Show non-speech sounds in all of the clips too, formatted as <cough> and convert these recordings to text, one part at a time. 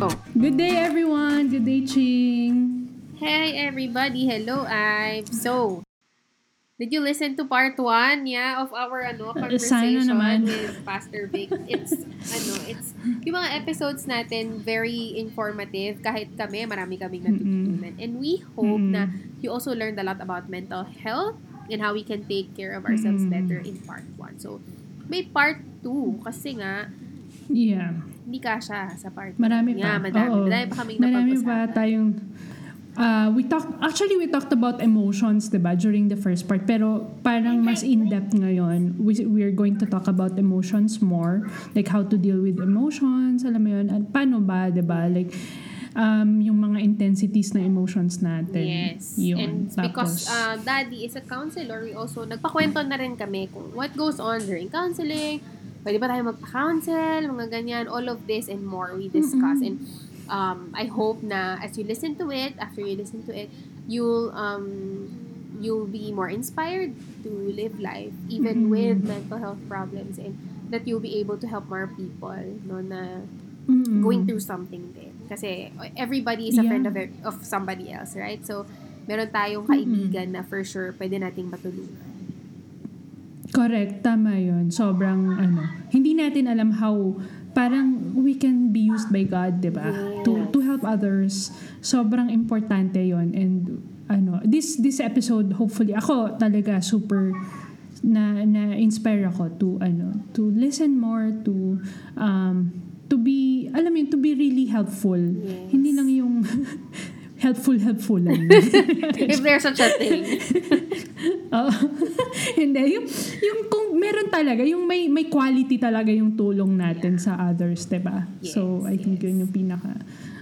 Oh. Good day, everyone. Good day, Ching. Hey, everybody. Hello, I'm So, did you listen to part one, yeah, of our ano, conversation with Pastor Vic? It's, ano, it's, yung mga episodes natin, very informative. Kahit kami, marami kaming natutunan. And we hope Mm-mm. na you also learned a lot about mental health and how we can take care of ourselves Mm-mm. better in part one. So, may part two. Kasi nga, Yeah. Hindi kasha sa part Marami pa. Yeah, madami. Oo. Madami pa kaming Marami pa tayong uh, we talked actually we talked about emotions 'di ba during the first part pero parang mas in-depth ngayon we we're going to talk about emotions more like how to deal with emotions alam mo yun at paano ba 'di ba like um, yung mga intensities ng emotions natin Yes. yun And because Tapos, uh, Daddy is a counselor, we also nagpakwento na rin kami kung what goes on during counseling. Pwede ba tayo magpa-counsel, mga ganyan, all of this and more we discuss. And um, I hope na as you listen to it, after you listen to it, you'll um, you'll be more inspired to live life even Mm-mm. with mental health problems and that you'll be able to help more people no na mm-mm. going through something din. Kasi everybody is a Yeah. friend of of somebody else, right? So, meron tayong kaibigan na for sure pwede nating matulungan. Correct, tama yun. Sobrang ano, hindi natin alam how parang we can be used by God, 'di ba? To to help others. Sobrang importante 'yon and ano, this this episode hopefully ako talaga super na na inspire ako to ano, to listen more to um to be alam mo yun, to be really helpful. Yes. Hindi lang yung <laughs> helpful helpful lang. <laughs> If there's such a thing. <laughs> Oo. Hindi. Yung, yung kung meron talaga, yung may, may quality talaga yung tulong natin sa others, ba Yes, so, I think yes. yun yung pinaka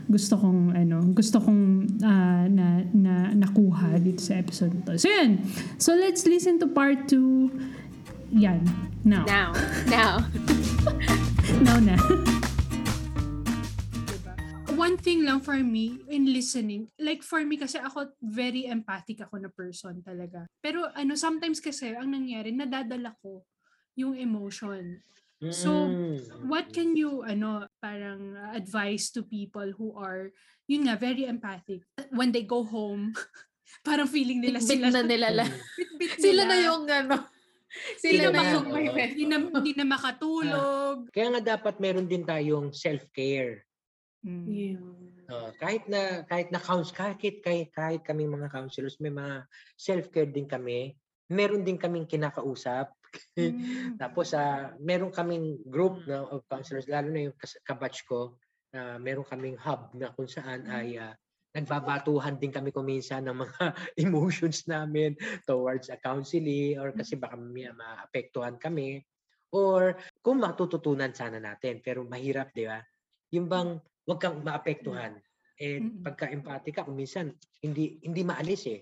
gusto kong ano gusto kong ah, na, na nakuha dito sa episode to. So yun. So let's listen to part 2 yan. Now. Now. Now. <laughs> Now na. One thing lang for me in listening, like for me kasi ako very empathic ako na person talaga. Pero ano, sometimes kasi ang nangyari, nadadala ko yung emotion. So, Mm. What can you ano parang uh, advise to people who are yun nga very empathic when they go home <laughs> parang feeling nila Bit sila na <laughs> nila. bit-bit Sila nila. na yung ano. Sila na na, yung <laughs> hindi na, hindi na makatulog. Kaya nga dapat meron din tayong self-care. Mm. Uh, kahit na kahit na couns kahit kahit kahit kami mga counselors may mga self-care din kami. Meron din kaming kinakausap. <laughs> Mm. Tapos ah meron kaming group na of counselors lalo na yung kas- kabatch ko na meron kaming hub na kung saan ay ah, nagbabatuhan din kami kuminsan ng mga <laughs> emotions namin towards a counseling or kasi baka may maapektuhan kami or kung matututunan sana natin pero mahirap di ba yung bang wag kang maapektuhan eh Mm-mm. pagka empathic ka kung minsan hindi hindi maalis eh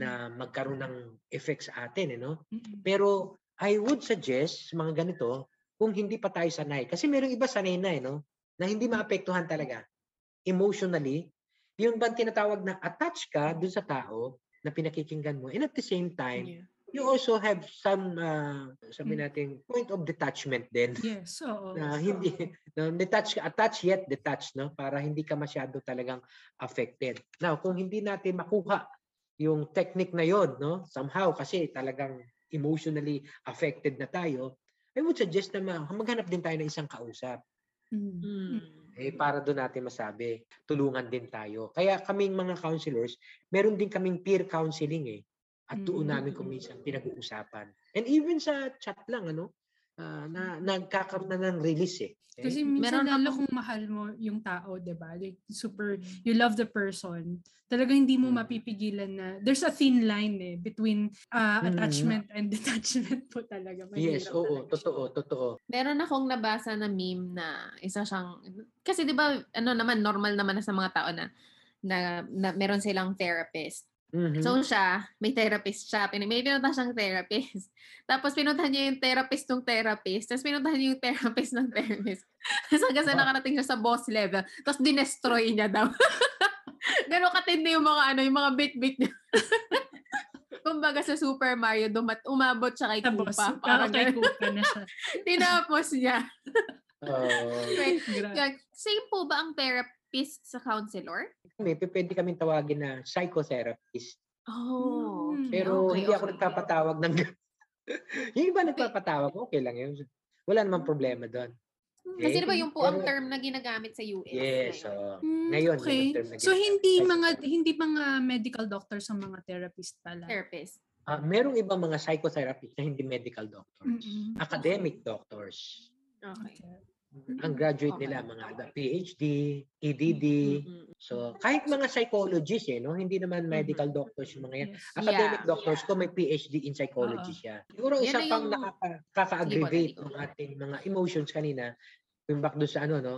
na magkaroon ng effect sa atin eh no pero I would suggest sa mga ganito, kung hindi pa tayo sanay, kasi merong iba sanay na eh, no? na hindi maapektuhan talaga. Emotionally, yun ba ang tinatawag na attach ka dun sa tao na pinakikinggan mo. And at the same time, Yeah. You also have some, uh, sabi Mm. natin, point of detachment din. Yes, oo. <laughs> Na hindi, no, <laughs> detach, ka- attach yet detached, no? Para hindi ka masyado talagang affected. Now, kung hindi natin makuha yung technique na yon, no? Somehow, kasi talagang emotionally affected na tayo, I would suggest na ma- maghanap din tayo ng isang kausap. Mm. Mm. Eh, para doon natin masabi, tulungan din tayo. Kaya kaming mga counselors, meron din kaming peer counseling eh. At doon Mm. namin kung minsan pinag-uusapan. And even sa chat lang, ano, ah, na nagkakaroon na ng release eh. Eh, Kasi minsan Meron lalo kung mahal mo yung tao, 'di ba? Like super you love the person. Talagang hindi mo Mm. mapipigilan na there's a thin line eh between uh, Mm. attachment and <laughs> detachment po talaga. yes, Mahirap oo, talaga totoo, totoo. Meron akong nabasa na meme na isa siyang kasi 'di ba ano naman normal naman na sa mga tao na na, na meron silang therapist. Mhm. So siya, may therapist siya. Pin- May pinunta siyang therapist. <laughs> Tapos pinuntahan niya yung therapist ng therapist. Tapos pinuntahan niya yung therapist ng therapist. <laughs> Tapos hanggang sa nakarating siya sa boss level. Tapos dinestroy niya daw. <laughs> Ganon katindi yung mga ano, yung mga bit-bit niya. Kumbaga sa Super Mario, dumat, umabot siya kay Tapos, Koopa. parang kay ganun. Kuka na siya. Tinapos niya. Gra- like, same po ba ang therapist sa counselor? Kami, p- pwede kaming tawagin na psychotherapist. Oh, Mm. Pero okay, hindi ako okay. nagpapatawag ng <laughs> yung iba nagpapatawag, okay lang yun. Wala namang problema doon. Kasi Okay? di ba yung po ang term na ginagamit sa US? Yes, ngayon? so, Mm, ngayon, okay. yung term na So ginagamit, hindi mga hindi mga medical doctors ang mga therapist pala. Therapist. Ah, merong ibang mga psychotherapist na hindi medical doctors. Mm-mm. Academic doctors. Okay. Okay. Ang graduate Okay. nila, mga ada- PhD, EDD. Mm-mm. So, kahit mga psychologists, eh, no? hindi naman medical doctors yung mga yan. Yes. Academic Yeah. doctors ko may PhD in psychology Oo. siya. Siguro isa na pang nakaka-aggravate ng ating mga emotions kanina, yung back doon sa ano, no?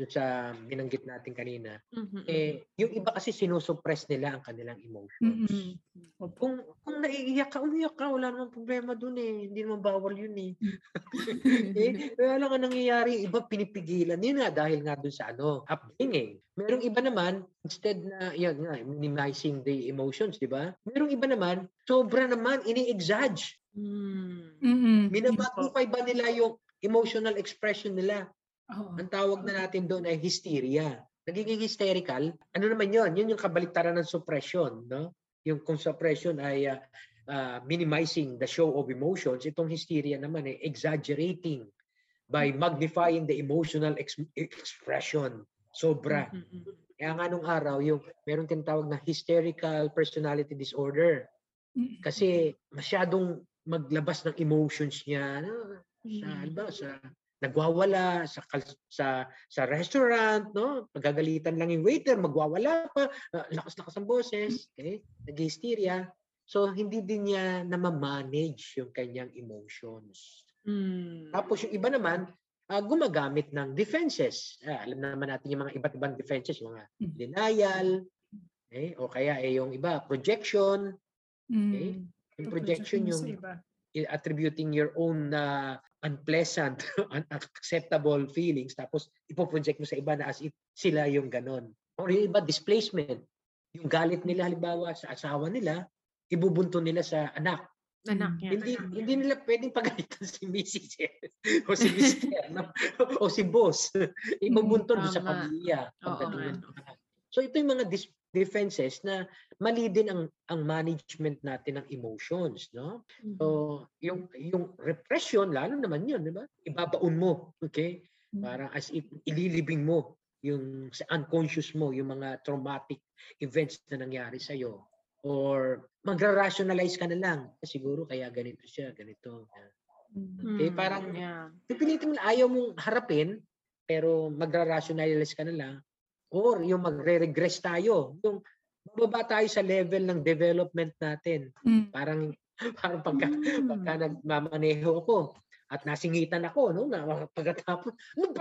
Doon sa binanggit natin kanina. Mhm, Eh, yung iba kasi sinusuppress nila ang kanilang emotions. Opo. Kung kung naiiyak ka, umiyak ka, wala namang problema doon eh. Hindi naman bawal yun eh. <laughs> eh wala nga nangyayari, iba pinipigilan. Yun nga dahil nga doon sa ano, upbringing. Merong iba naman, instead na, yan nga, minimizing the emotions, di ba? Merong iba naman, sobra naman, ini-exage. Mm. Mm-mm. Minamagnify ba nila yung emotional expression nila? Oo. Ang tawag na natin doon ay hysteria. Nagiging hysterical. Ano naman yon? Yun yung kabaliktaran ng suppression. No? Yung kung suppression ay ah, ah, minimizing the show of emotions, itong hysteria naman ay exaggerating by magnifying the emotional ex- expression. Sobra. Mm-mm. Kaya nga nung araw, yung meron tinatawag na hysterical personality disorder. Mm-mm. Kasi masyadong maglabas ng emotions niya. Ano, sa, Mm. halimbawa, sa nagwawala sa sa sa restaurant, no? Pagagalitan lang yung waiter, magwawala pa, ah, lakas-lakas ang boses, okay? Nag-hysteria. So hindi din niya na manage yung kanyang emotions. Mm. Tapos yung iba naman, ah, gumagamit ng defenses. Ah, alam naman natin yung mga iba't ibang defenses, yung mga Mm. denial, eh, o kaya eh, yung iba, projection. Mm. Yung projection sa yung attributing your own uh, unpleasant, <laughs> unacceptable feelings, tapos ipoproject mo sa iba na as if sila yung ganon. Or yung iba, displacement. Yung galit nila halimbawa sa asawa nila, ibubunto nila sa anak. Anak yan. Hindi hindi nila pwedeng pagalitan si Mrs. <laughs> o si Mr. no? o si boss. Ibubunto doon sa pamilya. Oo anak. So ito yung mga dis- defenses na mali din ang ang management natin ng emotions, no? So, yung yung repression lalo naman 'yun, 'di ba? Ibabaon mo, okay? Mm. Parang as if ililibing mo yung sa unconscious mo yung mga traumatic events na nangyari sa iyo or magra-rationalize ka na lang. "Ah, Siguro kaya ganito siya, ganito. Okay, Mm, parang- yeah. Pipilitin mo ayaw mong harapin pero magra-rationalize ka na lang or yung magre-regress tayo. Yung bababa tayo sa level ng development natin. Mm. Parang <laughs> parang pagka, Mm. pagka nagmamaneho ako at nasingitan ako no na pagkatapos ano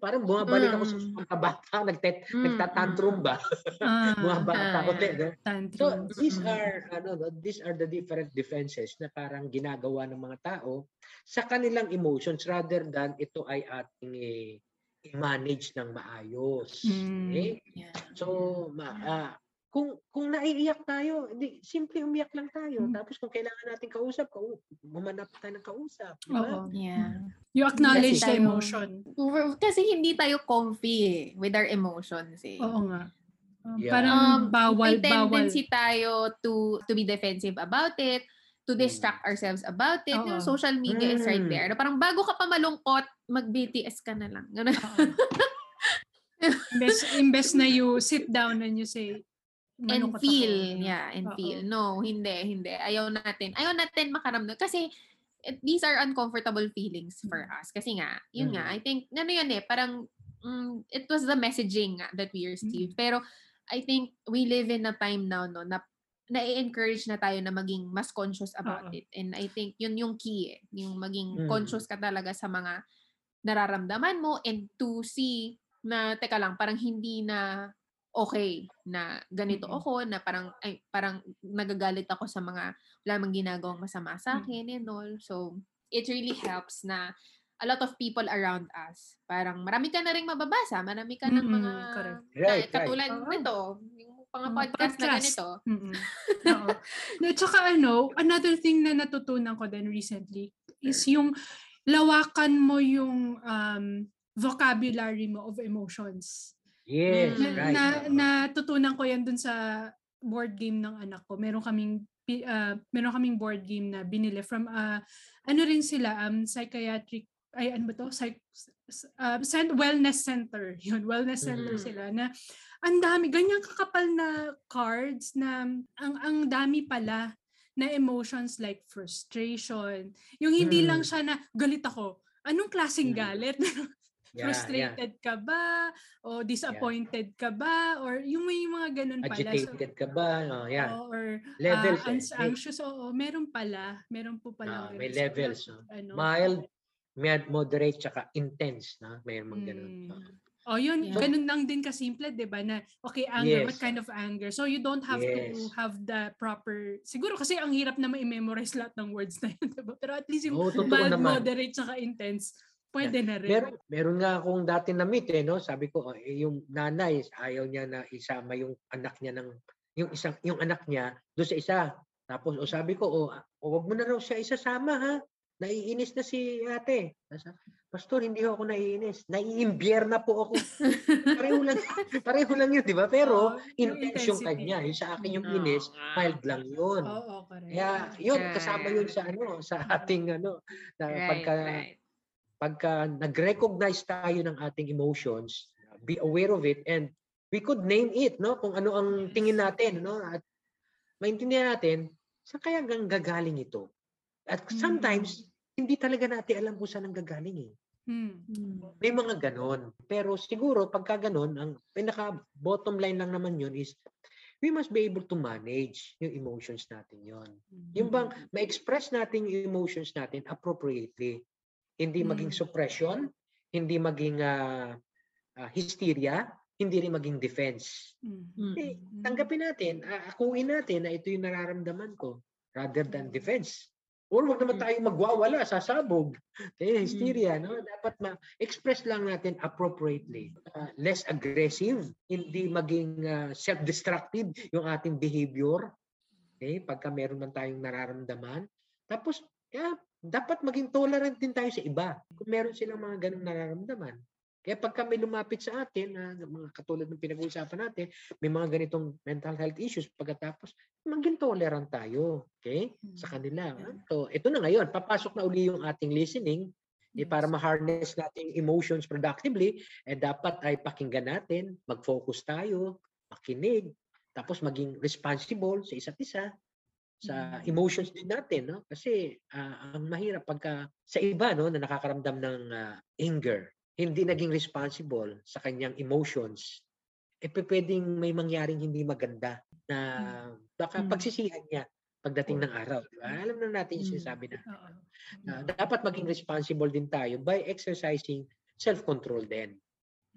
parang bumabalik ako sa Mm. pagkabata nagtet Mm, nagtatantrum ba Ah, <laughs> bumabata Ah, ako ulit, no? so these Mm. are ano no, these are the different defenses na parang ginagawa ng mga tao sa kanilang emotions rather than ito ay ating eh, i-manage ng maayos Mm. okay? Yeah. So, ma, ah, kung kung naiiyak tayo, di simple umiyak lang tayo. Mm. Tapos kung kailangan natin kausap, kau gumanap tayo ng kausap, di ba? Oo. Yeah. You acknowledge Kasi the tayo- emotion. Kasi hindi tayo comfy eh, with our emotions eh. Oo nga. Um, Yeah. Parang Um, bawal, may bawal. tendency tayo to to be defensive about it, to distract ourselves about it. Oo. Yung social media is right Mm. there. Na parang bago ka pa malungkot, mag-BTS ka na lang. Ganun. Imbes, imbes na you sit down and you say, and "Malungkot feel. ako." Yeah, and Oo. feel. No, hindi, hindi. Ayaw natin. Ayaw natin makaramdam. Kasi it- these are uncomfortable feelings for Mm. us. Kasi nga, yun nga, Mm. I think, ano yun eh, parang, mm, it was the messaging nga that we received. Pero, I think, we live in a time now, no, na na-encourage na tayo na maging mas conscious about Oo. it. And I think, yun yung key eh. Yung maging Mm. conscious ka talaga sa mga nararamdaman mo and to see na, teka lang, parang hindi na okay na ganito Mm. ako, na parang, ay, parang nagagalit ako sa mga wala mang ginagawang masama sa Mm. akin and all. So, it really helps na a lot of people around us. Parang marami ka na rin mababasa, marami ka ng Mm-mm, mga correct. na- Right, right. katulad Oo. nito, yung mga Mga podcast, na ganito. Mm-mm. <laughs> Oo. At saka ano, another thing na natutunan ko din recently is yung lawakan mo yung um, vocabulary mo of emotions. Yes, Mm. right. na, natutunan ko yan dun sa board game ng anak ko. Meron kaming pi- ah, meron kaming board game na binili from ah, ano rin sila um psychiatric ay ano ba to Psych, uh, wellness center <laughs> yun wellness center Mhm. sila na ang dami ganyan kakapal na cards na ang ang dami pala na emotions like frustration yung hindi Mm. lang siya na galit ako anong klaseng Mm. galit <laughs> Yeah, frustrated ka ba o disappointed ka ba or yung may mga ganun yeah. pala so, Agitated ka ba? Oh, yeah. or Levels, ah, eh. ans- anxious oo meron pala meron po pala Ah, may levels. No? ano Mild, moderate, tsaka intense. No? Mayroon mga ganun. Mm. Oh, yun, Yeah. ganun lang din kasimple, 'di ba? Na okay, anger, what Yes. kind of anger? So you don't have to Yes. have the proper Siguro kasi ang hirap na ma-memorize lahat ng words na yun, <laughs> 'di ba? Pero at least yung totoo mild, moderate, saka intense, pwede na rin. Meron, meron nga akong dati na meet eh, no? Sabi ko, oh, eh, yung nanay, ayaw niya na isama yung anak niya ng, yung isang, yung anak niya doon sa isa. Tapos, o sabi ko, oh, ah, oh, wag mo na raw siya isasama ha. Naiinis na si ate. Pastor, hindi ako naiinis. Naiimbier na po ako. <laughs> pareho lang, pareho lang yun, di ba? Pero, yung intense yung kanya. Yung sa akin yung inis, nga. mild lang yun. Oo, correct. Kaya, yun, kasama yun sa ano, sa ating ano, na Right, pagka, right. pagka nag-recognize tayo ng ating emotions, be aware of it and we could name it, no? Kung ano ang tingin natin, no? At maintindihan natin, saan kaya gagaling ito? At sometimes, hindi talaga natin alam kung saan ang gagaling eh. Hmm. May mga ganon. Pero siguro, pagka ganon, ang pinaka bottom line lang naman yun is, we must be able to manage yung emotions natin yon. Yung bang ma-express natin yung emotions natin appropriately. Hindi maging Mm. suppression, hindi maging ah, ah, hysteria, hindi rin maging defense. Hmm. Eh, tanggapin natin, ah, akuin natin na ito yung nararamdaman ko rather than defense. Or wag naman Mm. tayo magwawala, sasabog. Eh, hysteria, no? Dapat ma-express lang natin appropriately. Ah, less aggressive, hindi maging ah, self-destructive yung ating behavior. Okay? Pagka meron man tayong nararamdaman. Tapos, yeah, dapat maging tolerant din tayo sa iba. Kung meron silang mga ganong nararamdaman. Kaya pagka may lumapit sa atin, na mga katulad ng pinag-uusapan natin, may mga ganitong mental health issues, pagkatapos, maging tolerant tayo. Okay? Sa kanila. So, ito na ngayon, papasok na uli yung ating listening eh, para ma-harness natin emotions productively, eh dapat ay pakinggan natin, mag-focus tayo, makinig, tapos maging responsible sa isa't isa, sa Mm. emotions din natin, no? Kasi ah, ang mahirap pagka sa iba, no, na nakakaramdam ng ah, anger, hindi naging responsible sa kanyang emotions, eh pwedeng may mangyaring hindi maganda na baka Mm. pagsisihan niya pagdating ng araw. Di ba? Alam na natin yung Mm. sinasabi na Oo. na dapat maging responsible din tayo by exercising self-control din.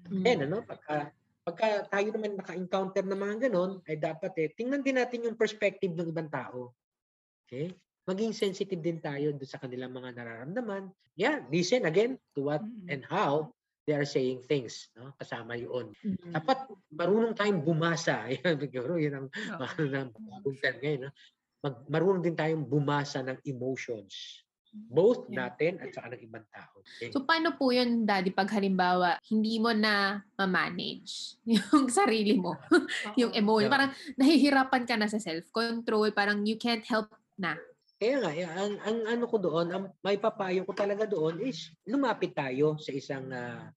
Mm. Ano, pagka, pagka tayo naman naka-encounter ng mga ganon, ay dapat eh, tingnan din natin yung perspective ng ibang tao. Okay? Maging sensitive din tayo doon sa kanilang mga nararamdaman. Yeah, listen again to what Mm-mm. and how they are saying things. No? Kasama yun. Mm. Dapat marunong tayong bumasa. <laughs> Yan, siguro yun ang bagong term ngayon. No? Mag, marunong din tayong bumasa ng emotions. Both Yeah. natin at saka ng ibang tao. Okay? So, paano po yun, Daddy, pag halimbawa, hindi mo na ma-manage <laughs> yung sarili mo, <laughs> yung emotion. Yeah. Parang nahihirapan ka na sa self-control. Parang you can't help na. Kaya nga, eh, ang, ang ano ko doon, ang may papayo ko talaga doon is lumapit tayo sa isang ah,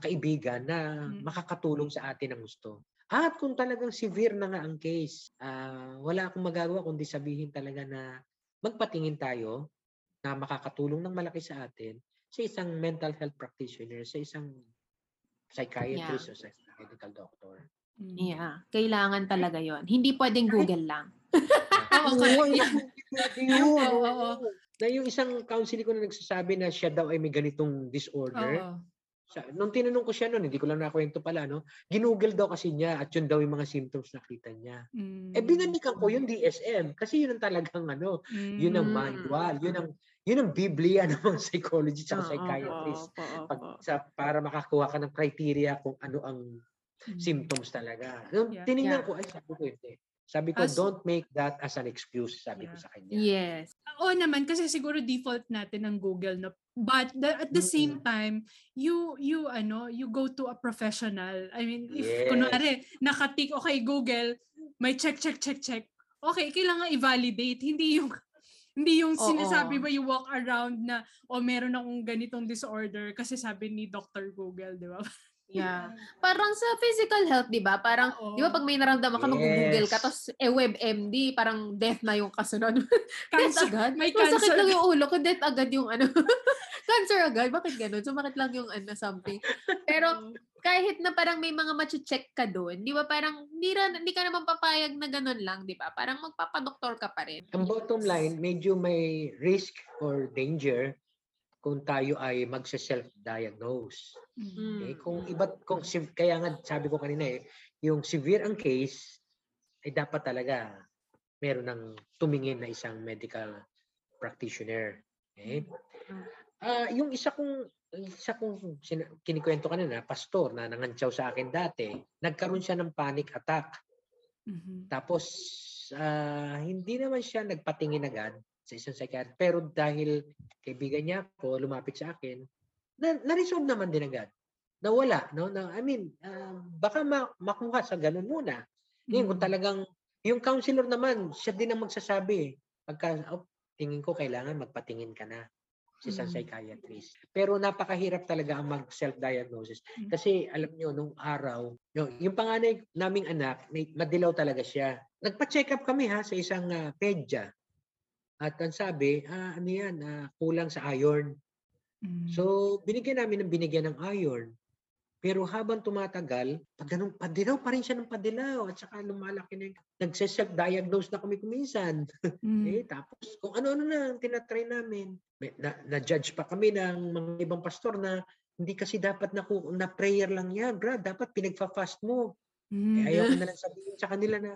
kaibigan na Mm. makakatulong sa atin ng gusto. At kung talagang severe na nga ang case, ah, wala akong magagawa kundi sabihin talaga na magpatingin tayo na makakatulong ng malaki sa atin sa isang mental health practitioner, sa isang psychiatrist o sa medical doctor. Mm. Yeah. Kailangan talaga yon Hindi pwedeng Google lang. <laughs> Oo. Yeah. Yun, Oo, oo. oo. Na yung isang counseling ko na nagsasabi na siya daw ay may ganitong disorder. Oo. Sa, nung tinanong ko siya noon, hindi ko lang nakwento pala, no? Ginugol daw kasi niya at yun daw yung mga symptoms na nakita niya. Mm. Eh, binalikan ko yung DSM kasi yun ang talagang ano, yun ang Mm. manual, yun ang yun ang Biblia <laughs> ng mga psychologist at psychiatrist. oo, oo, Pag, sa, para makakuha ka ng criteria kung ano ang Mm. symptoms talaga. Nung Yeah. tiningnan Yeah. ko, ay sabi ko hindi. Sabi ko, As- don't make that as an excuse, sabi ko Yeah. sa kanya. Yes. Oo naman kasi siguro default natin ng Google no. But the, at the same time, you you ano, you go to a professional. I mean, if Yes. kunwari nakatik okay Google, may check check check check. Okay, kailangan i-validate, hindi yung hindi yung Oo. sinasabi mo you walk around na o meron akong ganitong disorder kasi sabi ni Dr. Google, di ba? <laughs> Yeah. Parang sa physical health, di ba? Parang, Oo. di ba pag may naramdaman ka, mag-google ka, Yes. tapos eh, WebMD, parang death na yung kasunod. <laughs> death Cancer, agad? may Masakit cancer. lang yung ulo ko, death agad yung ano. <laughs> cancer agad? Bakit ganun? Sumakit lang yung ano, something. Pero, kahit na parang may mga machi-check ka doon, di ba parang hindi, ra, hindi ka naman papayag na ganun lang, di ba? Parang magpapadoktor ka pa rin. Ang bottom line, medyo may risk or danger kung tayo ay magse-self-diagnose. Mm. Okay? Mm. Kung iba't kung sev- kaya nga sabi ko kanina eh, yung severe ang case ay dapat talaga meron ng tumingin na isang medical practitioner. Okay? Ah, yung isa kong isa kong sina- kinikwento kanina, pastor na nangantsaw sa akin dati, nagkaroon siya ng panic attack. Mhm. Tapos ah, hindi naman siya nagpatingin agad sa isang psychiatrist, pero dahil kaibigan niya ako lumapit sa akin, na, na-resolve naman din agad. Nawala, no? Na, I mean, ah, baka ma- makuha sa ganun muna. Ngayon, kung Mm. talagang, yung counselor naman, siya din ang magsasabi. Pagka, oh, tingin ko kailangan magpatingin ka na sa isang Mm. psychiatrist. Pero napakahirap talaga ang mag-self-diagnosis. Mm. Kasi alam nyo, nung araw, yung, yung panganay naming anak, may- madilaw talaga siya. Nagpa-check up kami ha sa isang ah, pedya. At ang sabi, ah, ano yan, ah, kulang sa iron. Mm. So, binigyan namin ng binigyan ng iron. Pero habang tumatagal, pag ganun, padilaw pa rin siya ng padilaw. At saka lumalaki na yung, nagse-self-diagnose na kami kuminsan. Mm. <laughs> Eh, tapos kung ano-ano na ang tinatry namin. Na, na-judge pa kami ng mga ibang pastor na hindi kasi dapat na, na prayer lang yan, Brad. Dapat pinagfa-fast mo. Mm. Eh, ayaw ko na lang sabihin sa kanila na,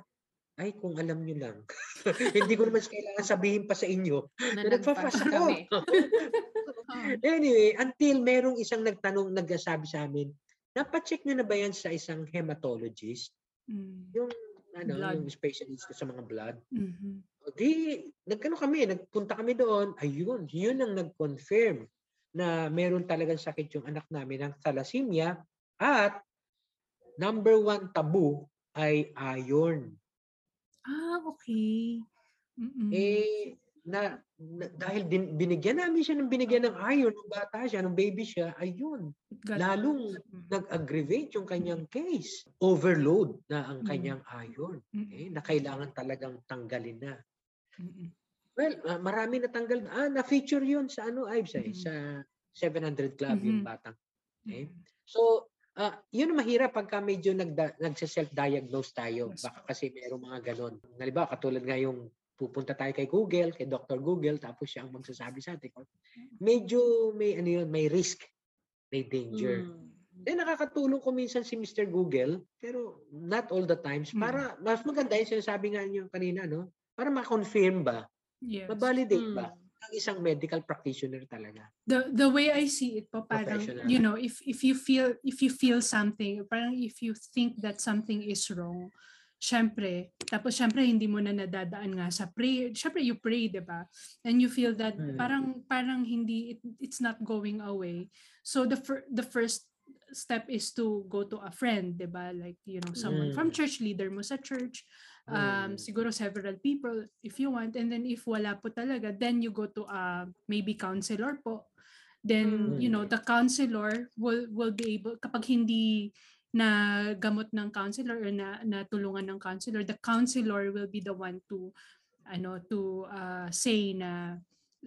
ay, kung alam nyo lang. <laughs> hindi ko naman kailangan sabihin pa sa inyo. Na Na nagpa-fast kami. <laughs> anyway, until merong isang nagtanong, nagsasabi sa amin, napacheck nyo na ba yan sa isang hematologist? Mm. Ano, Blood. yung specialist sa mga blood? Mhm. O di, nagkano kami, nagpunta kami doon, ayun, yun ang nag-confirm na meron talagang sakit yung anak namin ng thalassemia at number one taboo ay iron. Ah, okay. Mm-mm. Eh, na, na- dahil din, binigyan namin siya ng binigyan ng iron nung bata siya, nung baby siya, ayun, Got- lalong Mm. nag-aggravate yung kanyang case. Overload na ang kanyang iron. Mm-mm. Eh, na kailangan talagang tanggalin na. Mm-mm. Well, ah, marami natanggal. Ah, na-feature yun sa ano, Ives, eh, Mhm. sa 700 Club, yung Mhm. batang. Okay? So, ah, yun mahirap pagka medyo nagda, nagse-self-diagnose tayo. Baka kasi merong mga ganon. Halimbawa, katulad nga yung pupunta tayo kay Google, kay Dr. Google, tapos siya ang magsasabi sa atin. Medyo may ano yun, may risk, may danger. Mm. Eh, nakakatulong ko minsan si Mr. Google, pero not all the times. Mm. Para, mas maganda yung sinasabi nga niyo kanina, no? Para ma-confirm ba, Yes. ma-validate Mm. ba ang isang medical practitioner talaga. the the way I see it po parang you know if if you feel if you feel something parang if you think that something is wrong syempre tapos syempre hindi mo na nadadaan nga sa prayer syempre you pray 'di ba and you feel that Hmm. parang parang hindi it, it's not going away so the fir- the first step is to go to a friend 'di ba like you know someone from Mm. church leader mo sa church um, Mm. siguro several people if you want and then if wala po talaga then you go to a maybe counselor po then you know Mm. the counselor will will be able kapag hindi na gamot ng counselor or na natulungan ng counselor the counselor will be the one to ano to uh, say na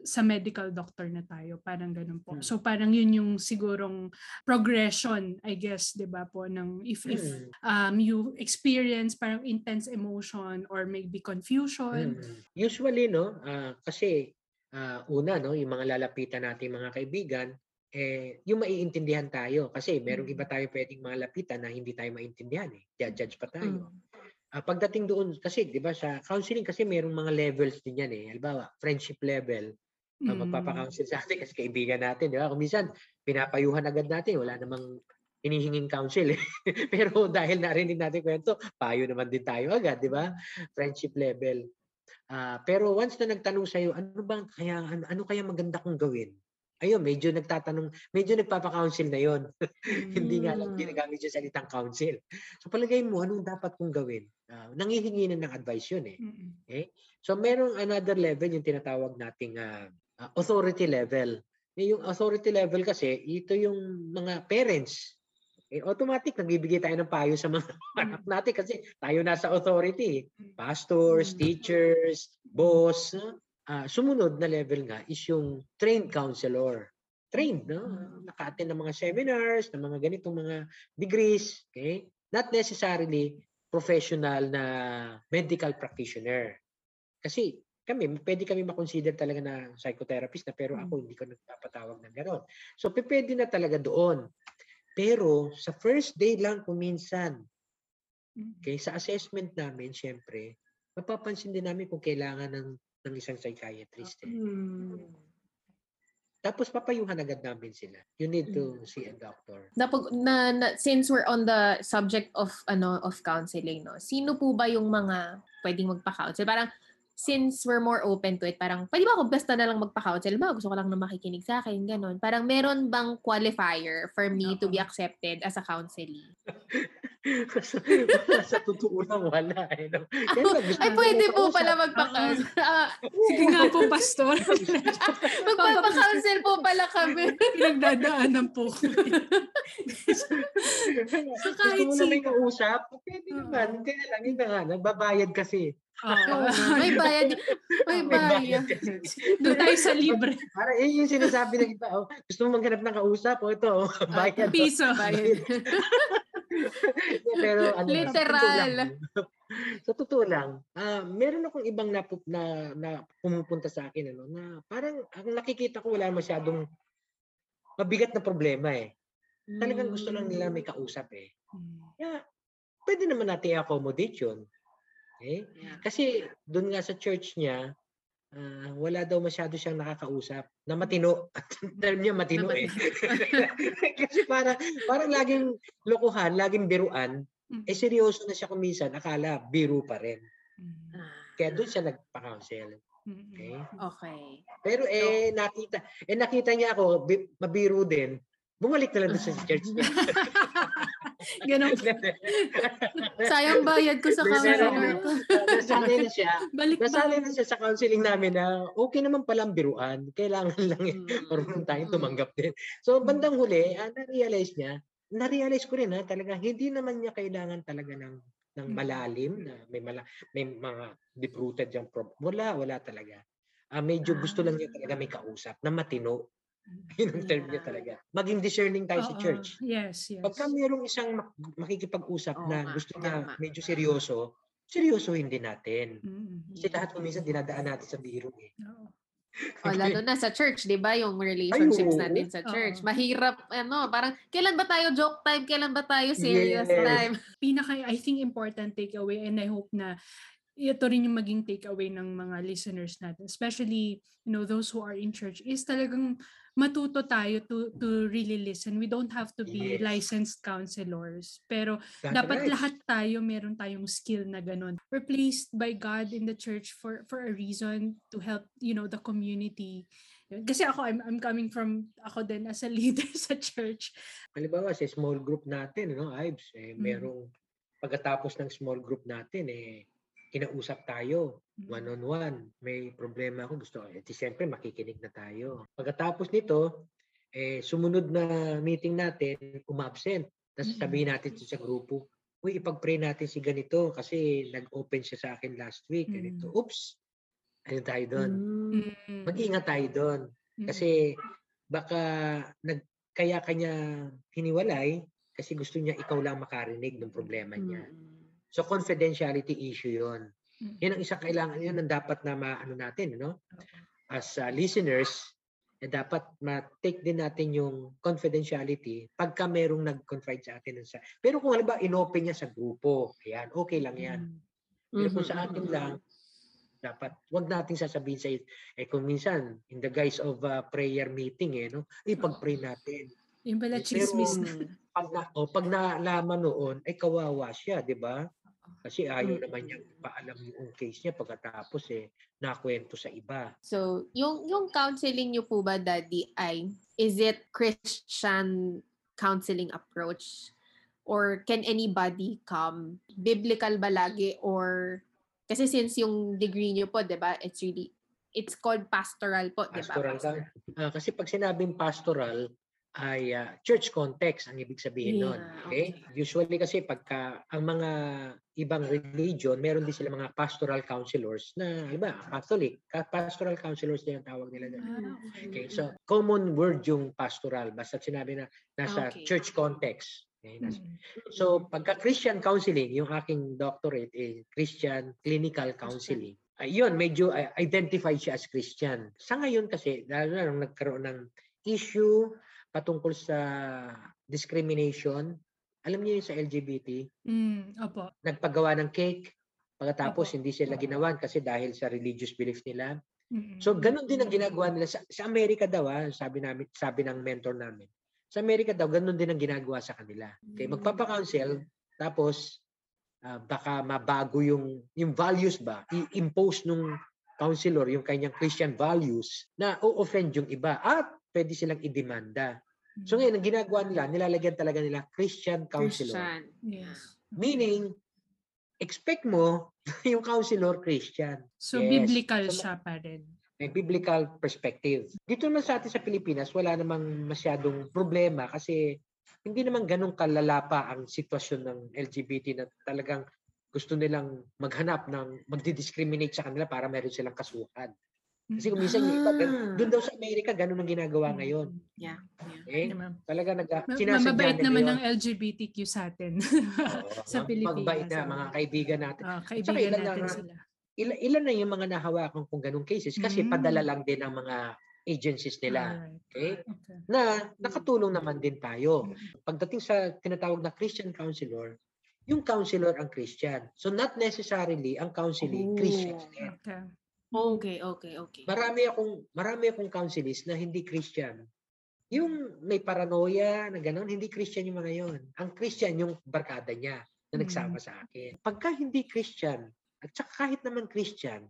sa medical doctor na tayo parang ganun po Mm. so parang yun yung sigurong progression I guess 'di ba po ng if if Mm. um, you experience parang intense emotion or maybe confusion. Mm. Usually, no, ah, kasi ah, una, no, yung mga lalapitan natin mga kaibigan, eh, yung maiintindihan tayo. Kasi merong Mm. iba tayo pwedeng malapitan na hindi tayo maintindihan. Eh. Judge pa Mm. Ah, pagdating doon, kasi, di ba, sa counseling kasi merong mga levels din yan eh. Halimbawa, friendship level, uh, Mm. magpapa-counsel sa atin kasi kaibigan natin, di ba? Kung minsan, pinapayuhan agad natin, wala namang hinihinging counsel eh. <laughs> Pero dahil narinig natin kwento, payo naman din tayo agad, di ba? Friendship level. Ah, pero once na nagtanong sa'yo, ano bang kaya, ano, ano kaya maganda kong gawin? Ayun, medyo nagtatanong, medyo nagpapa-counsel na yon. <laughs> Hindi nga lang Mm. ginagamit yung salitang counsel. So palagay mo, anong dapat kong gawin? Ah, nangihingi na ng advice yun eh. Mm-mm. So merong another level yung tinatawag nating ah, ah, authority level. Eh, Yung authority level kasi, ito yung mga parents. Eh, automatic, nagbibigay tayo ng payo sa mga <laughs> anak natin kasi tayo nasa authority. eh. Pastors, Mm. teachers, boss. no? Ah, sumunod na level nga is yung trained counselor. Trained, no? Naka-attend ng mga seminars, ng mga ganitong mga degrees. Okay? Not necessarily professional na medical practitioner. Kasi kami, pwede kami makonsider talaga na psychotherapist na pero ako hindi ko nagpapatawag ng gano'n. So, pwede na talaga doon. Pero sa first day lang kung minsan, Mm. okay, sa assessment namin, syempre, mapapansin din namin kung kailangan ng, ng isang psychiatrist. Eh. Hmm. Tapos papayuhan agad namin sila. You need to see a doctor. Napag, na, na, since we're on the subject of ano of counseling, no, sino po ba yung mga pwedeng magpa-counsel? Parang since we're more open to it, parang pwede ba ako basta na lang magpa-counsel? Ba, gusto ko lang na makikinig sa akin, ganon. Parang meron bang qualifier for me to be accepted as a counselee? sa, sa totoo lang, wala. Eh, no? Kaya Ay, pwede po pala magpa-counsel. Ah, Sige nga po, pastor. <laughs> magpapa-counsel po pala kami. Pinagdadaanan po. So, kahit gusto mo na may kausap? Pwede naman. Hindi na lang, yun na nga. Nagbabayad kasi. Oo nga, may bayad. May bayad. <laughs> Doon tayo sa libre. Para eh, yung sinasabi ng iba, oh, gusto mo maghanap ng kausap, o ito, oh, bayad. Piso. Bayad. <laughs> Pero ano, Literal. Sa totoo lang, <laughs> sa totoo lang, ah, meron akong ibang na, na, na pumupunta sa akin, ano, na parang ang nakikita ko wala masyadong mabigat na problema eh. Talagang gusto lang nila may kausap eh. Kaya, pwede naman natin i-accommodate yun. Okay? Yeah. Kasi doon nga sa church niya, ah, wala daw masyado siyang nakakausap na matino. <laughs> Term niya matino Na eh. <laughs> Kasi para, parang laging lokohan, laging biruan. Eh seryoso na siya kung minsan, akala biro pa rin. Kaya doon siya nagpa-counsel. Okay? Okay. Pero eh nakita, eh nakita niya ako bi- mabiro din. Bumalik na lang doon sa church niya. <laughs> Ganun. <laughs> Sayang bayad ko sa counselor ko. Nasanay na siya. Balik ba? na siya sa counseling namin na okay naman palang biruan. Kailangan lang eh. Mm. Marunong tayong tumanggap din. So bandang huli, ah, na-realize niya, na-realize ko rin ha, talaga hindi naman niya kailangan talaga ng ng Mm. malalim na may mala, may mga deep-rooted yung problem. Wala, wala talaga. Ah, medyo gusto lang niya talaga may kausap na matino. <laughs> Yun ang term niya talaga. Maging discerning tayo sa Oo. church. Yes, yes. Pagka mayroong isang mak- makikipag-usap Oo na nga, gusto niya tama. medyo seryoso, seryosohin din natin. Mm. Kasi lahat kung minsan dinadaan natin sa biro eh. Oo. <laughs> O, lalo na sa church, di ba? Yung relationships oo. natin sa church. Oo. Mahirap, ano, parang, kailan ba tayo joke time? Kailan ba tayo serious Yes. time? <laughs> pinaka I think important takeaway and I hope na ito rin yung maging takeaway ng mga listeners natin especially you know those who are in church is talagang matuto tayo to to really listen we don't have to be Yes. licensed counselors pero That's dapat right. lahat tayo meron tayong skill na ganun we're placed by God in the church for for a reason to help you know the community kasi ako I'm I'm coming from ako din as a leader <laughs> sa church Halimbawa sa small group natin, no, Ives, eh, Mm. merong pagkatapos ng small group natin, eh, kinausap tayo, one-on-one. May problema ako, gusto ko. Eh, siyempre, makikinig na tayo. Pagkatapos nito, eh, sumunod na meeting natin, umabsent. Tapos Mm. sabihin natin sa grupo, uy, ipag-pray natin si ganito kasi nag-open siya sa akin last week. Ganito. Mm. Oops! Ayun tayo doon. Mm. Mm. Mag-ingat tayo doon. Mm. Kasi baka nag kaya kanya hiniwalay kasi gusto niya ikaw lang makarinig ng problema niya. Mm. So confidentiality issue 'yon. Mm. Yan ang isa kailangan yan ang dapat na maano natin, no? As uh, listeners, eh, dapat ma-take din natin yung confidentiality pagka merong nag-confide sa atin. Sa, pero kung halimbawa inopen niya sa grupo, ayan, okay lang yan. Pero kung sa atin Mhm. lang, dapat wag nating sasabihin sa eh kung minsan in the guise of a prayer meeting eh no ipag-pray natin Yung pala Pero- chismis na. Mm. pag, na, o pag nalaman noon, ay kawawa siya, di ba? Kasi ayaw Mm. naman niya paalam yung case niya pagkatapos eh, nakwento sa iba. So, yung yung counseling niyo po ba, Daddy, ay is it Christian counseling approach? Or can anybody come? Biblical ba lagi? Or, kasi since yung degree niyo po, di ba, it's really, it's called pastoral po, di ba? Pastoral ka. Pastor? Ah, kasi pag sinabing pastoral, ay ah, church context ang ibig sabihin Yeah, nun. Okay? Usually kasi pagka ang mga ibang religion, meron din sila mga pastoral counselors na, iba, Catholic, ka- pastoral counselors na yung tawag nila doon. Ah, Okay, so common word yung pastoral basta sinabi na nasa Okay. church context. Okay, nas- Mm. So pagka Christian counseling, yung aking doctorate is Christian clinical counseling. Ayun, medyo uh, identified siya as Christian. Sa ngayon kasi, lalo na nung nagkaroon ng issue patungkol sa discrimination, alam niyo yun sa LGBT, Mm, opo. nagpagawa ng cake, pagkatapos hindi sila ginawan kasi dahil sa religious belief nila. Mm-mm. So ganun din ang ginagawa nila sa, sa Amerika daw ah, sabi namin sabi ng mentor namin. Sa Amerika daw ganun din ang ginagawa sa kanila. Okay, Mm. magpapa-counsel tapos ah, baka mabago yung yung values ba, i-impose nung counselor yung kanyang Christian values na o-offend yung iba at pwede silang idemanda. So ngayon ang ginagawa nila, nilalagyan talaga nila Christian counselor. Christian. Yes. Meaning expect mo <laughs> yung counselor Christian. So, Yes. biblical So, siya pa rin. may biblical perspective. Dito naman sa atin sa Pilipinas, wala namang masyadong problema kasi hindi naman ganun kalala pa ang sitwasyon ng LGBT na talagang gusto nilang maghanap ng magdi-discriminate sa kanila para meron silang kasuhan. Kasi kung minsan yung iba, gan- Ah. doon daw sa Amerika, ganun ang ginagawa ngayon. Yeah. yeah. Di ba? talaga nag Ma- sinasadya Mamabait nila naman ng LGBTQ sa atin. Oo, <laughs> sa Pilipinas, Magbait na mga kaibigan natin. Saka kaibigan ilan natin lang- sila. Ilan, ilan na yung mga nahawakan kung ganung cases kasi Mm. padala lang din ng mga agencies nila. Alright. Okay? Okay. na nakatulong naman din tayo. Mm. Pagdating sa tinatawag na Christian counselor, yung counselor ang Christian. So not necessarily ang counseling Oh. Christians din. Okay. Okay, okay, okay. Marami akong marami akong counselors na hindi Christian. Yung may paranoia na gano'n, hindi Christian yung mga yon. Ang Christian yung barkada niya na nagsama sa akin. Pagka hindi Christian, at saka kahit naman Christian,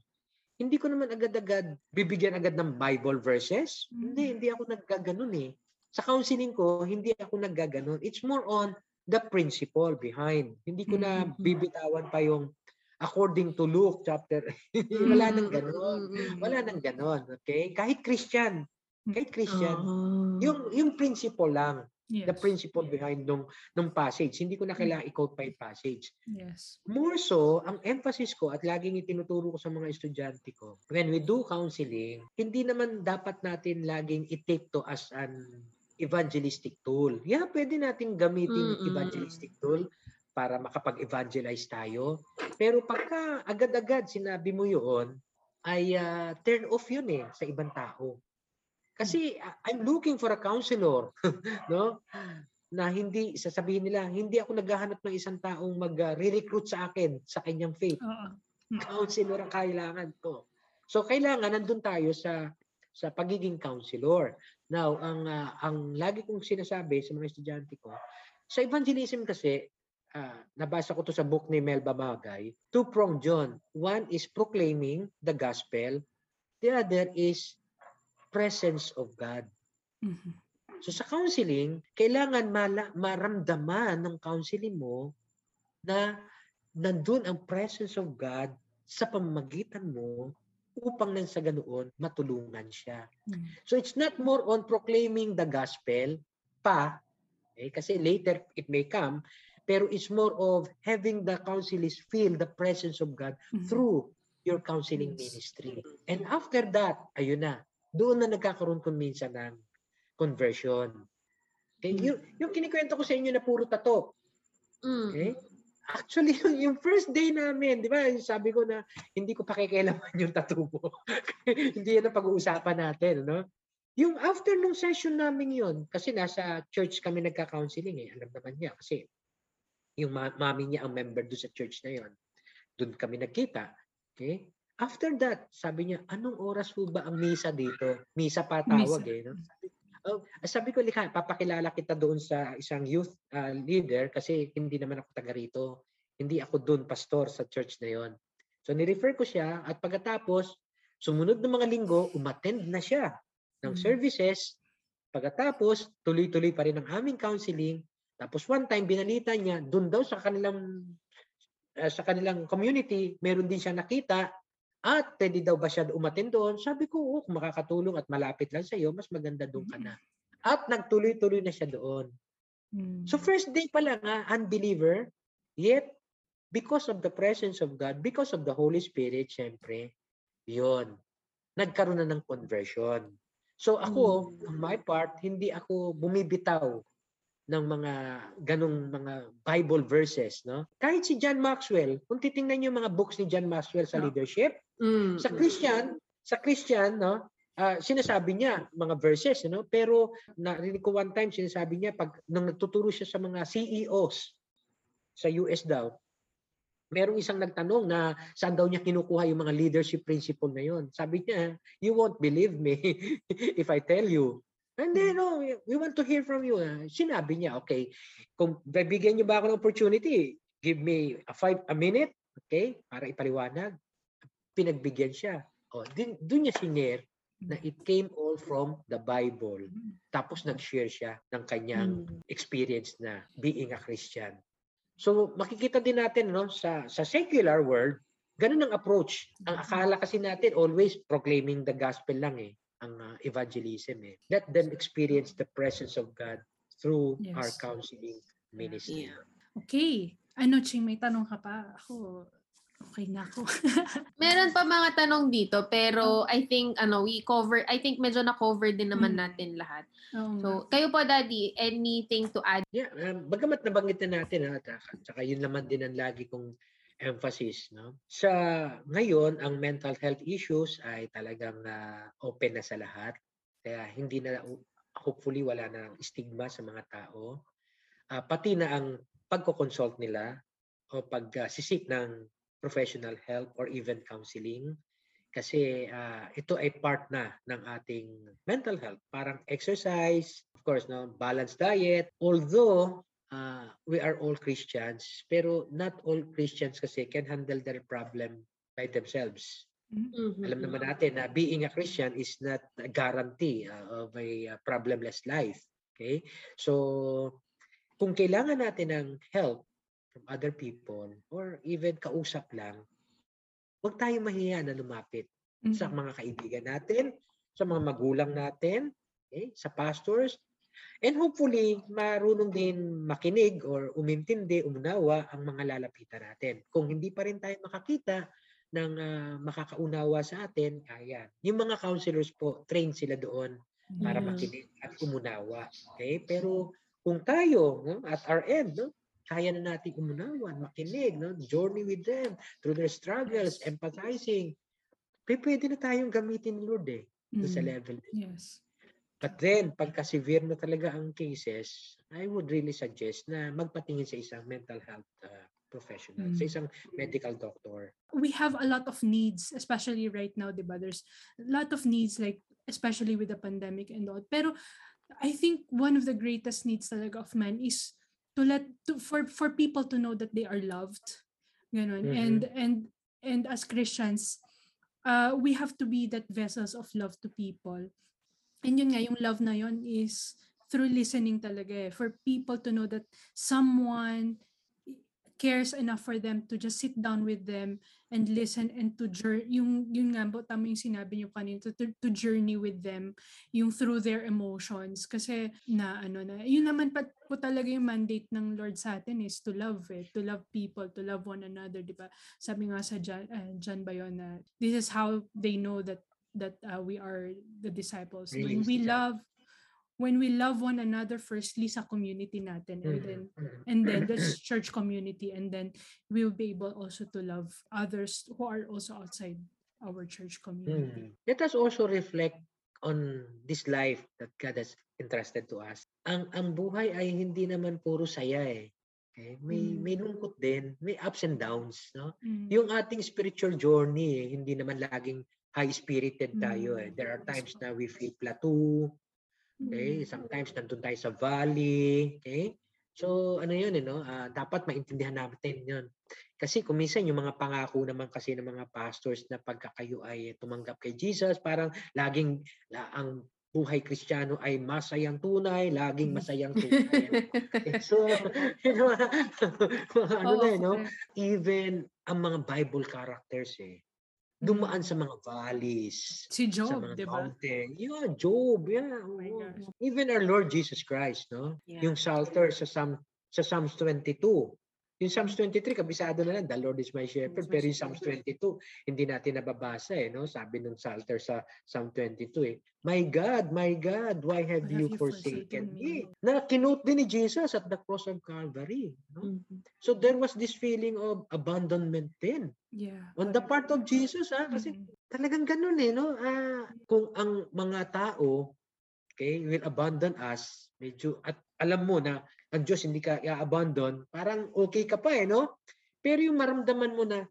hindi ko naman agad-agad bibigyan agad ng Bible verses. Hindi, Mm. hindi ako naggaganon eh. Sa counseling ko, hindi ako naggaganon. It's more on the principle behind. Hindi ko na Mm. bibitawan pa yung according to Luke chapter. <laughs> Wala nang Mm, ganon. mm, mm, Wala nang ganon. Okay? Kahit Christian. Kahit Christian. Ah. Yung, yung principle lang. Yes. The principle behind nung, nung passage. Hindi ko na kailangan i-quote pa yung passage. Yes. More so, ang emphasis ko at laging itinuturo ko sa mga estudyante ko, when we do counseling, hindi naman dapat natin laging i-take to as an evangelistic tool. Yeah, pwede natin gamitin Mm-mm. evangelistic tool para makapag-evangelize tayo. Pero pagka agad-agad sinabi mo yun, ay ah, turn off yun eh sa ibang tao. Kasi ah, I'm looking for a counselor, <laughs> no? Na hindi sasabihin nila, hindi ako naghahanap ng isang taong mag-recruit sa akin sa kanyang faith. Oo. Counselor ang kailangan ko. So kailangan nandun tayo sa sa pagiging counselor. Now, ang ah, ang lagi kong sinasabi sa mga estudyante ko, sa evangelism kasi ah, nabasa ko to sa book ni Melba Magay, two-pronged John. One is proclaiming the gospel. The other is presence of God. Mhm. So sa counseling, kailangan mala, maramdaman ng counseling mo na nandun ang presence of God sa pamamagitan mo upang nang sa ganoon matulungan siya. Mm. So it's not more on proclaiming the gospel pa, eh, kasi later it may come, pero it's more of having the counselors feel the presence of God Mhm. through your counseling Yes. ministry. And after that, ayun na, doon na nagkakaroon kun minsan ng conversion. Okay? Mm. Yung, yung kinikwento ko sa inyo na puro tato. Mm. Okay? Actually, <laughs> yung, yung first day namin, di ba, sabi ko na hindi ko pakikialaman yung tattoo mo. <laughs> hindi yan ang pag-uusapan natin, no? Yung after nung session namin yun, kasi nasa church kami nagka-counseling eh, alam naman niya, kasi yung ma- mami niya ang member doon sa church na yon. Doon kami nagkita. Okay? After that, sabi niya, anong oras po ba ang misa dito? Misa pa tawag Misa. eh. No? Sabi, Oh, sabi ko, Lika, papakilala kita doon sa isang youth ah, leader kasi hindi naman ako taga rito. Hindi ako doon pastor sa church na yon. So nirefer ko siya at pagkatapos, sumunod ng mga linggo, umattend na siya ng Mm. services. Pagkatapos, tuloy-tuloy pa rin ang aming counseling. Tapos one time, binalita niya, doon daw sa kanilang ah, sa kanilang community, meron din siya nakita at pwede daw ba siya umattend doon? Sabi ko, oo, kung makakatulong at malapit lang sa iyo, mas maganda doon ka na. At nagtuloy-tuloy na siya doon. Mm. So first day pa lang, ah, unbeliever, yet because of the presence of God, because of the Holy Spirit, syempre, yon nagkaroon na ng conversion. So ako, on my part, hindi ako bumibitaw ng mga ganong mga Bible verses, no? Kahit si John Maxwell, kung titingnan niyo mga books ni John Maxwell sa Yeah. leadership, Mm. sa Christian, sa Christian, no, ah, sinasabi niya mga verses, no, pero narinig ko one time sinasabi niya pag nang nagtuturo siya sa mga CEOs sa US daw, merong isang nagtanong na saan daw niya kinukuha yung mga leadership principle na yon. Sabi niya, you won't believe me <laughs> if I tell you. And then, no, we want to hear from you. Ah, Sinabi niya, okay, kung bibigyan niyo ba ako ng opportunity, give me a five, a minute, okay, para ipaliwanag pinagbigyan siya. O, din, doon niya sinare na it came all from the Bible. Tapos nag-share siya ng kanyang Mm. experience na being a Christian. So makikita din natin no sa sa secular world, ganun ang approach. Ang akala kasi natin always proclaiming the gospel lang eh, ang uh, evangelism eh. Let them experience the presence of God through our Yes. counseling ministry. Yeah. Okay. Ano, Ching, may tanong ka pa? Ako, okay na ako. <laughs> Meron pa mga tanong dito, pero I think, ano, we cover, I think medyo na-cover din naman Mm. natin lahat. Nga. So, kayo po, Daddy, anything to add? Yeah, um, bagamat nabanggit na natin ha, at saka yun naman din ang lagi kong emphasis, no? Sa ngayon, ang mental health issues ay talagang ah, open na sa lahat. Kaya hindi na hopefully wala na stigma sa mga tao. Ah, pati na ang pagko-consult nila o pag-sisik ng professional help or even counseling kasi ah, ito ay part na ng ating mental health parang exercise of course no balanced diet although ah, we are all Christians pero not all Christians kasi can handle their problem by themselves Mhm. alam naman natin na being a Christian is not a guarantee uh, of a uh, problemless life. Okay? So, kung kailangan natin ng help from other people or even kausap lang, huwag tayo mahiya na lumapit sa Mhm. mga kaibigan natin, sa mga magulang natin, okay? sa pastors, and hopefully marunong din makinig or umintindi, umunawa ang mga lalapitan natin. Kung hindi pa rin tayo makakita ng ah, makakaunawa sa atin, kaya. Yung mga counselors po, trained sila doon para Mm. makinig at umunawa. Okay? Pero kung tayo, no, at our end, no, kaya na natin umunawa, makinig, no, journey with them through their struggles, Yes. empathizing. P- pwede na tayong gamitin ni Lord eh, doon sa level. Yes. But then, pagka severe na talaga ang cases, I would really suggest na magpatingin sa isang mental health uh, professional, sa Mm. isang medical doctor. we have a lot of needs, especially right now, diba? There's a lot of needs, like, especially with the pandemic and all. Pero I think one of the greatest needs talaga of man is to let, to, for, for people to know that they are loved. Ganon. Mhm. And, and, and as Christians, uh, we have to be that vessels of love to people. And yun nga, yung love na yun is through listening talaga eh, for people to know that someone cares enough for them to just sit down with them and listen and to jour- yung yun nga po tama yung sinabi niyo kanina to, to, to journey with them yung through their emotions. Kasi na ano na yun naman pa po talaga yung mandate ng Lord sa atin is to love it to love people to love one another di ba? Sabi nga sa John, uh, John Bayon na this is how they know that that uh, we are the disciples Really when we love when we love one another firstly sa community natin and Mhm, then mhm. and then the <clears throat> church community and then we'll be able also to love others who are also outside our church community Mm. Let us also reflect on this life that God has entrusted to us. Ang ang buhay ay hindi naman puro saya eh. Okay? May Mm. may lungkot din, may ups and downs, no? Mm. Yung ating spiritual journey, eh, hindi naman laging high-spirited tayo eh. Mm. There are times na we feel plateau, Okay? Sometimes nandun tayo sa valley. Okay? So, ano yun, eh, no? Ah, dapat maintindihan natin yun. Kasi kung minsan yung mga pangako naman kasi ng mga pastors na pagka kayo ay tumanggap kay Jesus, parang laging la, ang buhay kristyano ay masayang tunay, laging masayang <laughs> tunay. Eh, so, <laughs> you know, <laughs> ano na, eh, no? Even ang mga Bible characters eh, dumaan sa mga valleys, Si sa Job, mga di ba? mountain. Yeah, Job, yeah. Oh gosh. Even our Lord Jesus Christ, no? Yeah. Yung Psalter sa Psalm sa Psalms 22. Yung Psalms 23, kabisado na lang, the Lord is my shepherd. Pero yung Psalms 22, hindi natin nababasa eh, no? Sabi nung Psalter sa Psalm 22 eh, My God, my God, why have Why you have you forsaken forsaken me? me? Na kinote din ni Jesus at the cross of Calvary. No? Mhm. So there was this feeling of abandonment din Yeah. on the part of Jesus. ah Kasi Mm. talagang ganun eh, no? Ah, kung ang mga tao, okay, will abandon us, medyo, at alam mo na ang Diyos hindi ka i-abandon, parang okay ka pa eh, no? Pero yung maramdaman mo na,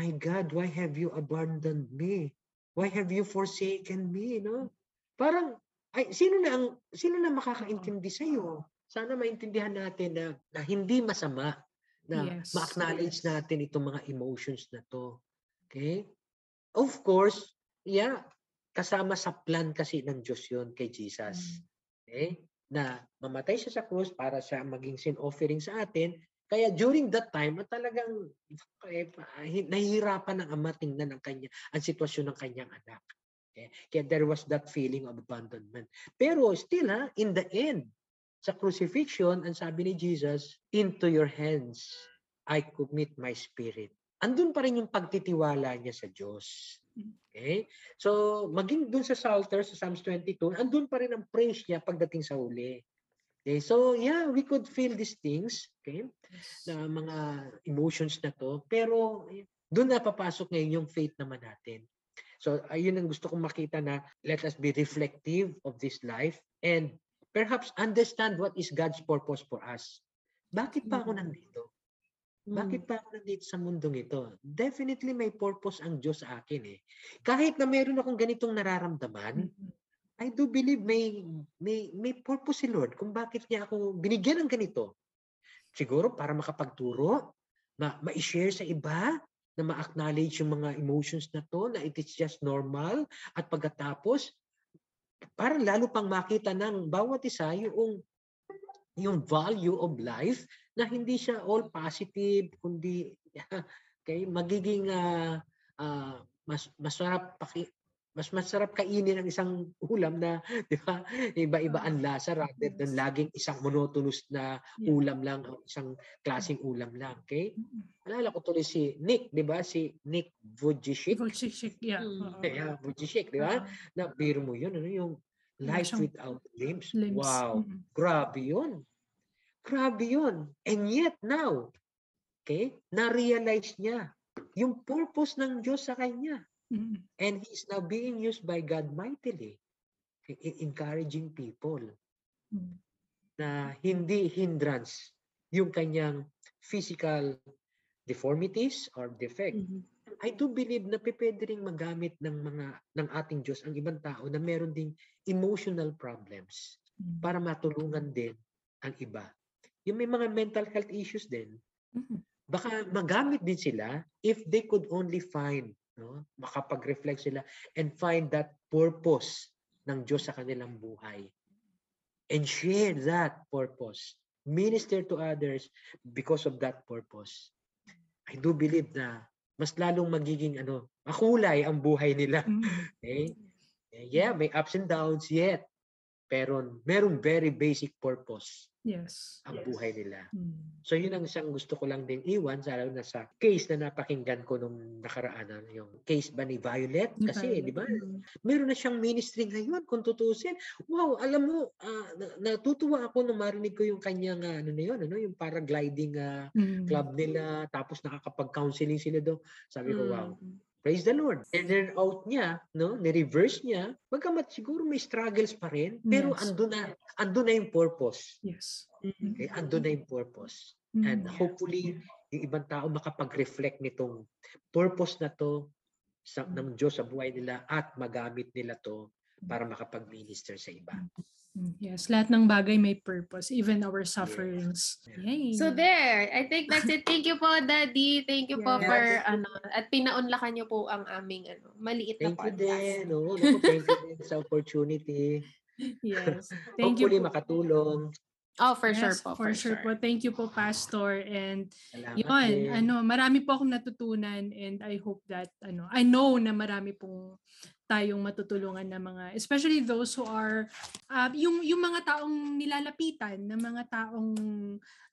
My God, why have you abandoned me? Why have you forsaken me, no? Parang, ay, sino na ang, sino na makakaintindi sa iyo? Sana maintindihan natin na, na hindi masama na Yes, ma-acknowledge yes. natin itong mga emotions na to. Okay? Of course, yeah, kasama sa plan kasi ng Diyos yun kay Jesus. Okay? Na mamatay siya sa cross para siya maging sin offering sa atin. Kaya during that time, at talagang eh, pa- hi- nahihirapan ng ama tingnan ang kanya, ang sitwasyon ng kanyang anak. Okay? Kaya there was that feeling of abandonment. Pero still ha, in the end, sa crucifixion, ang sabi ni Jesus, into your hands I commit my spirit. Andun pa rin yung pagtitiwala niya sa Diyos. Okay? So, maging dun sa Psalter, sa Psalms 22, andun pa rin ang praise niya pagdating sa huli. Okay? So, yeah, we could feel these things, okay? Na mga emotions na to. Pero, doon na papasok ngayon yung faith naman natin. So, ayun ang gusto kong makita na let us be reflective of this life and perhaps understand what is God's purpose for us. Bakit pa ako Mm. nandito? Bakit pa ako nandito sa mundong ito? Definitely may purpose ang Diyos sa akin eh. Kahit na meron akong ganitong nararamdaman. I do believe may may may purpose si Lord kung bakit niya ako binigyan ng ganito. Siguro para makapagturo, ma ma-share sa iba, na ma-acknowledge yung mga emotions na to, na it is just normal at pagkatapos para lalo pang makita ng bawat isa yung yung value of life na hindi siya all positive kundi <laughs> okay magiging ah, ah, mas masarap paki, mas masarap kainin ang isang ulam na <laughs> di ba iba-iba ang lasa rather than laging isang monotonous na ulam lang o isang klaseng ulam lang okay? Alala ko tuloy si Nick di ba? Si Nick Vujicic Vujicic, yeah. Mm. yeah Vujicic di ba? Na biro mo yun ano yung life without limbs? Limbs. wow. Mm. Grabe yun. Grabe yun. And yet now, okay, na-realize niya yung purpose ng Diyos sa kanya. Mm. And he's now being used by God mightily in in encouraging people Mm. na hindi hindrance yung kanyang physical deformities or defect. Mhm. I do believe na pwede ring magamit ng mga ng ating Diyos ang ibang tao na meron ding emotional problems Mm. para matulungan din ang iba. Yung may mga mental health issues din, Mm. baka magamit din sila if they could only find, no? makapag-reflect sila and find that purpose ng Diyos sa kanilang buhay. And share that purpose. Minister to others because of that purpose. I do believe na mas lalong magiging ano, makulay ang buhay nila. Mm. <laughs> Okay? Yeah, may ups and downs yet. Pero merong very basic purpose Yes. ang yes. buhay nila. Mm. So yun ang isang gusto ko lang din iwan, lalo na sa case na napakinggan ko nung nakaraan, ano, yung case ba ni Violet? Kasi, Violet, di ba, mm. meron na siyang ministry ngayon kung tutusin. Wow, alam mo, ah, na- natutuwa ako nung marinig ko yung kanyang, ah, ano na yun, ano, yung paragliding ah, Mm. club nila, tapos nakakapag-counseling sila doon. Sabi ko, wow, Mm. Praise the Lord. And then out niya, no, ni-reverse niya, bagamat siguro may struggles pa rin, pero Yes. andun na, andun na yung purpose. Yes. Mhm. Okay? Andun na yung purpose. Mm. And hopefully, yung ibang tao makapag-reflect nitong purpose na to sa, ng Diyos sa buhay nila at magamit nila to para makapag-minister sa iba. Mm, Yes, lahat ng bagay may purpose, even our sufferings. Yay. So there, I think that's it. Thank you po, Daddy. Thank you po Yeah. for ano at pinaunlakan niyo po ang aming ano, maliit na Thank you podcast. din. Oo, naku, thank you din sa opportunity. <laughs> yes. Thank you Hopefully po. makatulong. Oh, for sure Yes, po. For, sure, po. Thank you po, Pastor. And Salamat yun, din. ano, marami po akong natutunan and I hope that, ano, I know na marami pong tayong matutulungan na mga, especially those who are, uh, yung, yung mga taong nilalapitan, na mga taong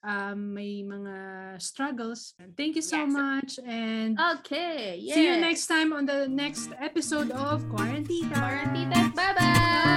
um, may mga struggles. Thank you so Yes. much and Okay. Yes. see you next time on the next episode of Quarantita. Quarantitas. Bye-bye.